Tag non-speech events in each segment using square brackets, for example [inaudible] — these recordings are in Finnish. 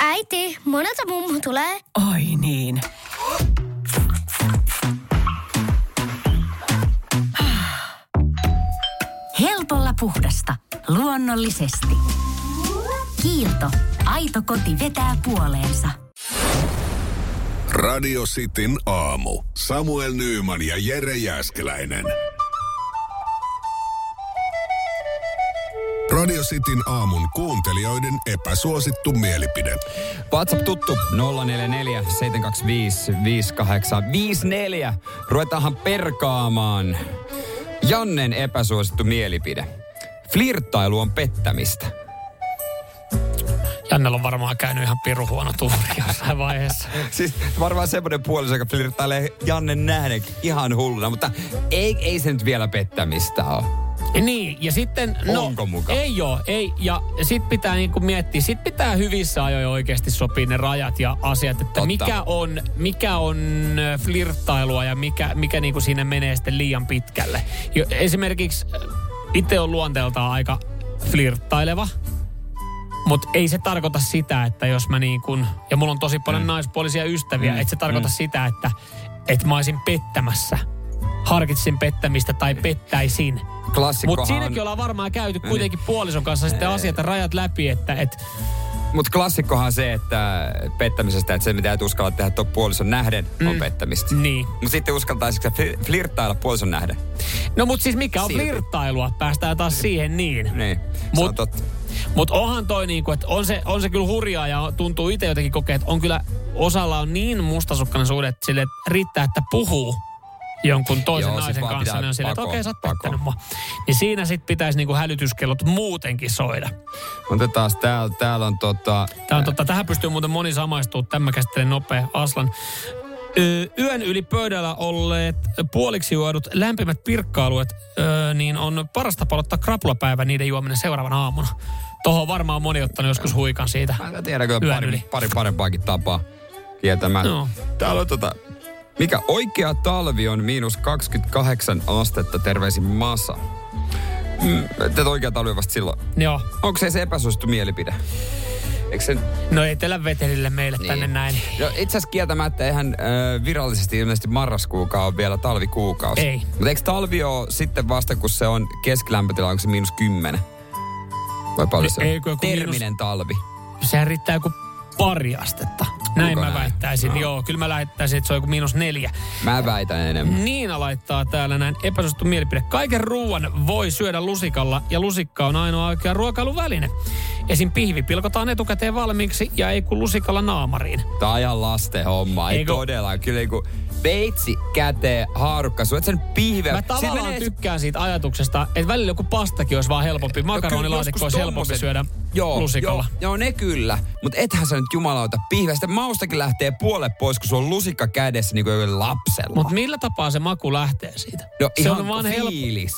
Äiti, monelta mummu tulee? Oi niin. Helpolla puhdasta. Luonnollisesti. Kiilto. Aito koti vetää puoleensa. Radio Cityn aamu. Samuel Nyyman ja Jere Jäskeläinen. Radio Cityn aamun kuuntelijoiden epäsuosittu mielipide. WhatsApp tuttu 044 725 5854. Ruvetaanhan perkaamaan. Jannen epäsuosittu mielipide. Flirttailu on pettämistä. Jannella on varmaan käynyt ihan piru huono tuuri jossain vaiheessa. [laughs] Siis varmaan semmoinen puoliso, joka flirttailee Jannen nähden ihan hulluna, mutta ei, ei se nyt vielä pettämistä ole. [laughs] Niin, ja sitten... No, Onko muka? Ei joo, ei. Ja sit pitää niinku miettiä, sit pitää hyvissä ajoin oikeasti sopia ne rajat ja asiat, että Totta. mikä on, mikä on flirttailua ja mikä, mikä niinku siinä menee sitten liian pitkälle. Jo, esimerkiksi itse on luonteeltaan aika flirttaileva, mutta ei se tarkoita sitä, että jos mä niin kun, ja mulla on tosi paljon mm. naispuolisia ystäviä, mm. että se tarkoita mm. sitä, että, että mä olisin pettämässä. Harkitsin pettämistä tai pettäisin. Mutta siinäkin ollaan varmaan käyty kuitenkin puolison kanssa sitten asiat ja rajat läpi, että et, Mutta klassikkohan se, että pettämisestä, että se mitä et uskalla tehdä tuon puolison nähden, mm. on pettämistä. niin. Mutta sitten uskaltaisitko flirttailla puolison nähden? No mutta siis mikä on Silti. flirttailua? Päästään taas siihen niin. Niin, se Mut- on totta. Mutta onhan toi niinku, että on se, on se kyllä hurjaa ja tuntuu itse jotenkin kokea, että on kyllä osalla on niin mustasukkainen suhde, että sille riittää, että puhuu jonkun toisen Joo, naisen kanssa, niin on silleen, että okei, sä oot mua. Niin siinä sitten pitäisi niinku hälytyskellot muutenkin soida. Otetaan täällä, täällä on tota... Tää on totta, tähän pystyy muuten moni samaistumaan. Tämä käsittelen nopea Aslan. Ö, Yön yli pöydällä olleet puoliksi juodut lämpimät pirkka-alueet, ö, niin on paras tapa aloittaa krapulapäivä niiden juominen seuraavana aamuna. Tuohon varmaan moni ottanut joskus huikan siitä. Mä tiedän kyllä Yön yli. pari, pari parempaakin tapaa kieltämään. Joo. Täällä on tota... Mikä oikea talvi on miinus 28 astetta, terveisin Masa. Mm, tätä oikea talvi vasta silloin. Joo. Onko se se epäsuosittu mielipide? Eikö se... No etelävetelille meille niin. tänne näin. No itse asiassa kieltämättä eihän ö, virallisesti ilmeisesti marraskuukaan ole vielä talvikuukausi. Ei. Mutta eikö talvi ole sitten vasta, kun se on keskilämpötila, onko se miinus 10? Vai paljon se on? Ei, kun Terminen miinus- talvi. Sehän riittää joku pari astetta. Näin mä näin? väittäisin. No. Joo, kyllä mä lähettäisin, että se on joku miinus neljä. Mä väitän enemmän. Niina laittaa täällä näin epäsuosittu mielipide. Kaiken ruoan voi syödä lusikalla ja lusikka on ainoa oikea ruokailuväline. Esim. pihvi pilkotaan etukäteen valmiiksi ja ei kun lusikalla naamariin. Tää on ihan lasten homma. Ei Eikö- todella. Kyllä niinku veitsi käteen, haarukka, suot sen pihveä. Mä tavallaan menee tykkään siitä ajatuksesta, että välillä joku pastakin olisi vaan helpompi. No Makaronilaatikko olisi helpompi syödä joo, lusikalla. Joo, joo, ne kyllä. Mutta ethän sä nyt jumalauta pihveästä. Maustakin lähtee puolet pois, kun sulla on lusikka kädessä niin kuin lapsella. Mutta millä tapaa se maku lähtee siitä? no, se ihan on vaan helppo. fiilis.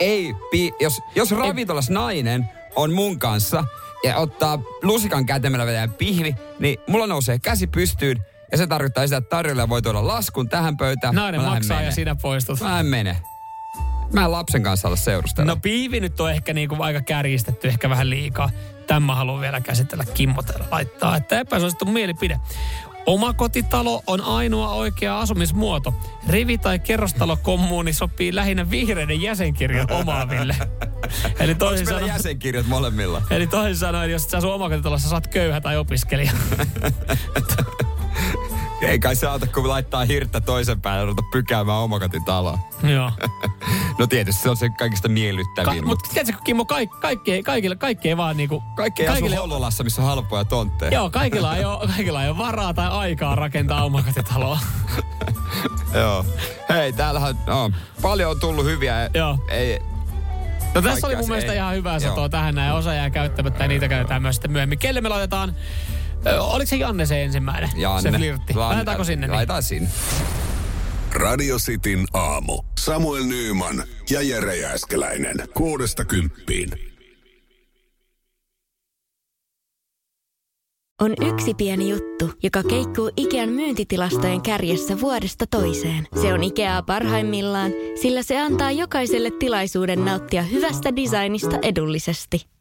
Ei, pi- jos, jos ravintolas nainen on mun kanssa ja ottaa lusikan kätemellä vetää pihvi, niin mulla nousee käsi pystyyn ja se tarkoittaa sitä, että tarjolla voi tuoda laskun tähän pöytään. Nainen maksaa ja menee. sinä poistut. Mä en mene. Mä en lapsen kanssa olla seurustella. No piivi nyt on ehkä niinku aika kärjistetty, ehkä vähän liikaa. Tämä mä haluan vielä käsitellä kimmotella laittaa, että epäsuosittu mielipide. Omakotitalo on ainoa oikea asumismuoto. Rivi- tai kerrostalokommuuni sopii lähinnä vihreiden jäsenkirjan omaaville. [laughs] Eli toisin sanoen, jäsenkirjat molemmilla? eli toisin sanoen, jos sä asu omakotitalossa, saat köyhä tai opiskelija. [laughs] Ei kai se auta, kun laittaa hirttä toisen päälle ja ruveta pykäämään omakotitaloa. Joo. [laughs] No tietysti se on se kaikista miellyttävin. Ka- mutta mutta tiedätkö Kimmo, kaik, kaikki, kaikille, kaikki ei vaan niinku... kaikki ei asu kaikille- Hollolassa, missä on halpoja tontteja. Joo, kaikilla ei, ole, kaikilla ei ole varaa tai aikaa rakentaa omakotitaloa. [laughs] Joo. Hei, täällähän no, paljon on tullut hyviä. Joo. Ei, No tässä oli mun se mielestä ei. ihan hyvää Joo. satoa tähän näin. Osa jää käyttämättä ja niitä käytetään myös sitten myöhemmin. Kelle me laitetaan? Ö, oliko se Janne se ensimmäinen? Janne. Se flirtti. Lan- Laitetaanko sinne? Niin? Laitetaan sinne. Radio Cityn aamu. Samuel Nyyman ja Jere Jääskeläinen. Kuudesta kymppiin. on yksi pieni juttu, joka keikkuu Ikean myyntitilastojen kärjessä vuodesta toiseen. Se on Ikeaa parhaimmillaan, sillä se antaa jokaiselle tilaisuuden nauttia hyvästä designista edullisesti.